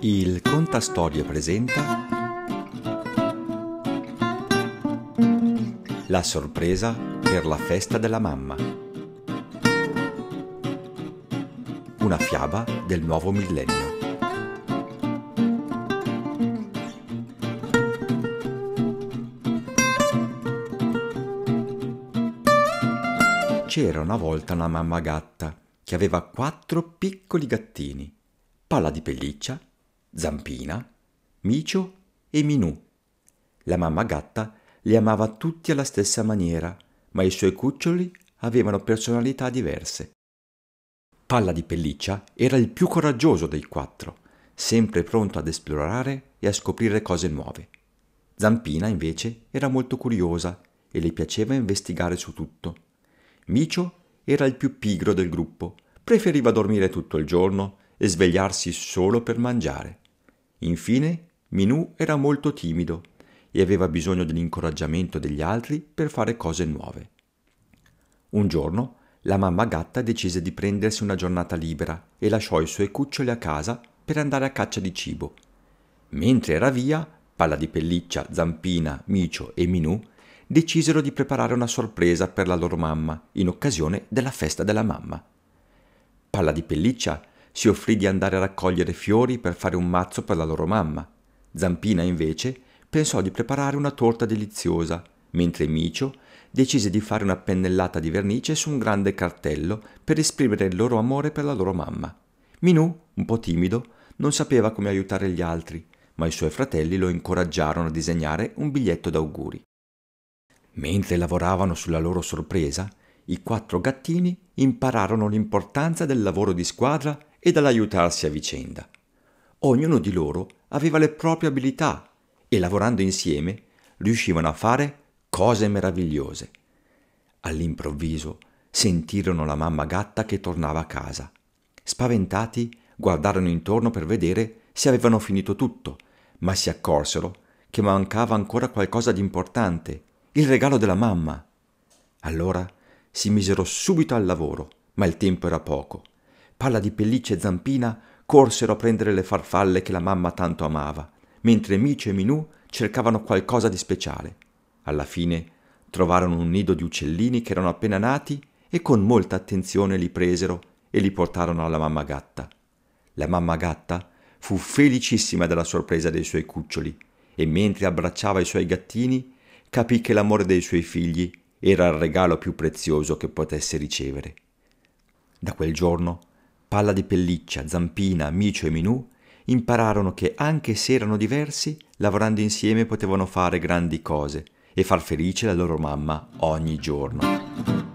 Il Contastorie presenta La sorpresa per la festa della mamma. Una fiaba del nuovo millennio. C'era una volta una mamma gatta che aveva quattro piccoli gattini, Palla di pelliccia, Zampina, Micio e Minù. La mamma gatta li amava tutti alla stessa maniera, ma i suoi cuccioli avevano personalità diverse. Palla di pelliccia era il più coraggioso dei quattro, sempre pronto ad esplorare e a scoprire cose nuove. Zampina, invece, era molto curiosa e le piaceva investigare su tutto. Micio era il più pigro del gruppo, preferiva dormire tutto il giorno e svegliarsi solo per mangiare. Infine, Minù era molto timido e aveva bisogno dell'incoraggiamento degli altri per fare cose nuove. Un giorno la mamma gatta decise di prendersi una giornata libera e lasciò i suoi cuccioli a casa per andare a caccia di cibo. Mentre era via, Palla di Pelliccia, Zampina, Micio e Minù decisero di preparare una sorpresa per la loro mamma in occasione della festa della mamma. Palla di Pelliccia si offrì di andare a raccogliere fiori per fare un mazzo per la loro mamma. Zampina invece pensò di preparare una torta deliziosa, mentre Micio decise di fare una pennellata di vernice su un grande cartello per esprimere il loro amore per la loro mamma. Minù, un po' timido, non sapeva come aiutare gli altri, ma i suoi fratelli lo incoraggiarono a disegnare un biglietto d'auguri. Mentre lavoravano sulla loro sorpresa, i quattro gattini impararono l'importanza del lavoro di squadra e dall'aiutarsi a vicenda. Ognuno di loro aveva le proprie abilità e lavorando insieme riuscivano a fare cose meravigliose. All'improvviso sentirono la mamma gatta che tornava a casa. Spaventati guardarono intorno per vedere se avevano finito tutto, ma si accorsero che mancava ancora qualcosa di importante, il regalo della mamma. Allora si misero subito al lavoro, ma il tempo era poco. Palla di pelliccia e zampina corsero a prendere le farfalle che la mamma tanto amava, mentre Micio e Minù cercavano qualcosa di speciale. Alla fine trovarono un nido di uccellini che erano appena nati e con molta attenzione li presero e li portarono alla mamma gatta. La mamma gatta fu felicissima della sorpresa dei suoi cuccioli e mentre abbracciava i suoi gattini capì che l'amore dei suoi figli era il regalo più prezioso che potesse ricevere. Da quel giorno Palla di Pelliccia, Zampina, Micio e Minù impararono che anche se erano diversi, lavorando insieme potevano fare grandi cose e far felice la loro mamma ogni giorno.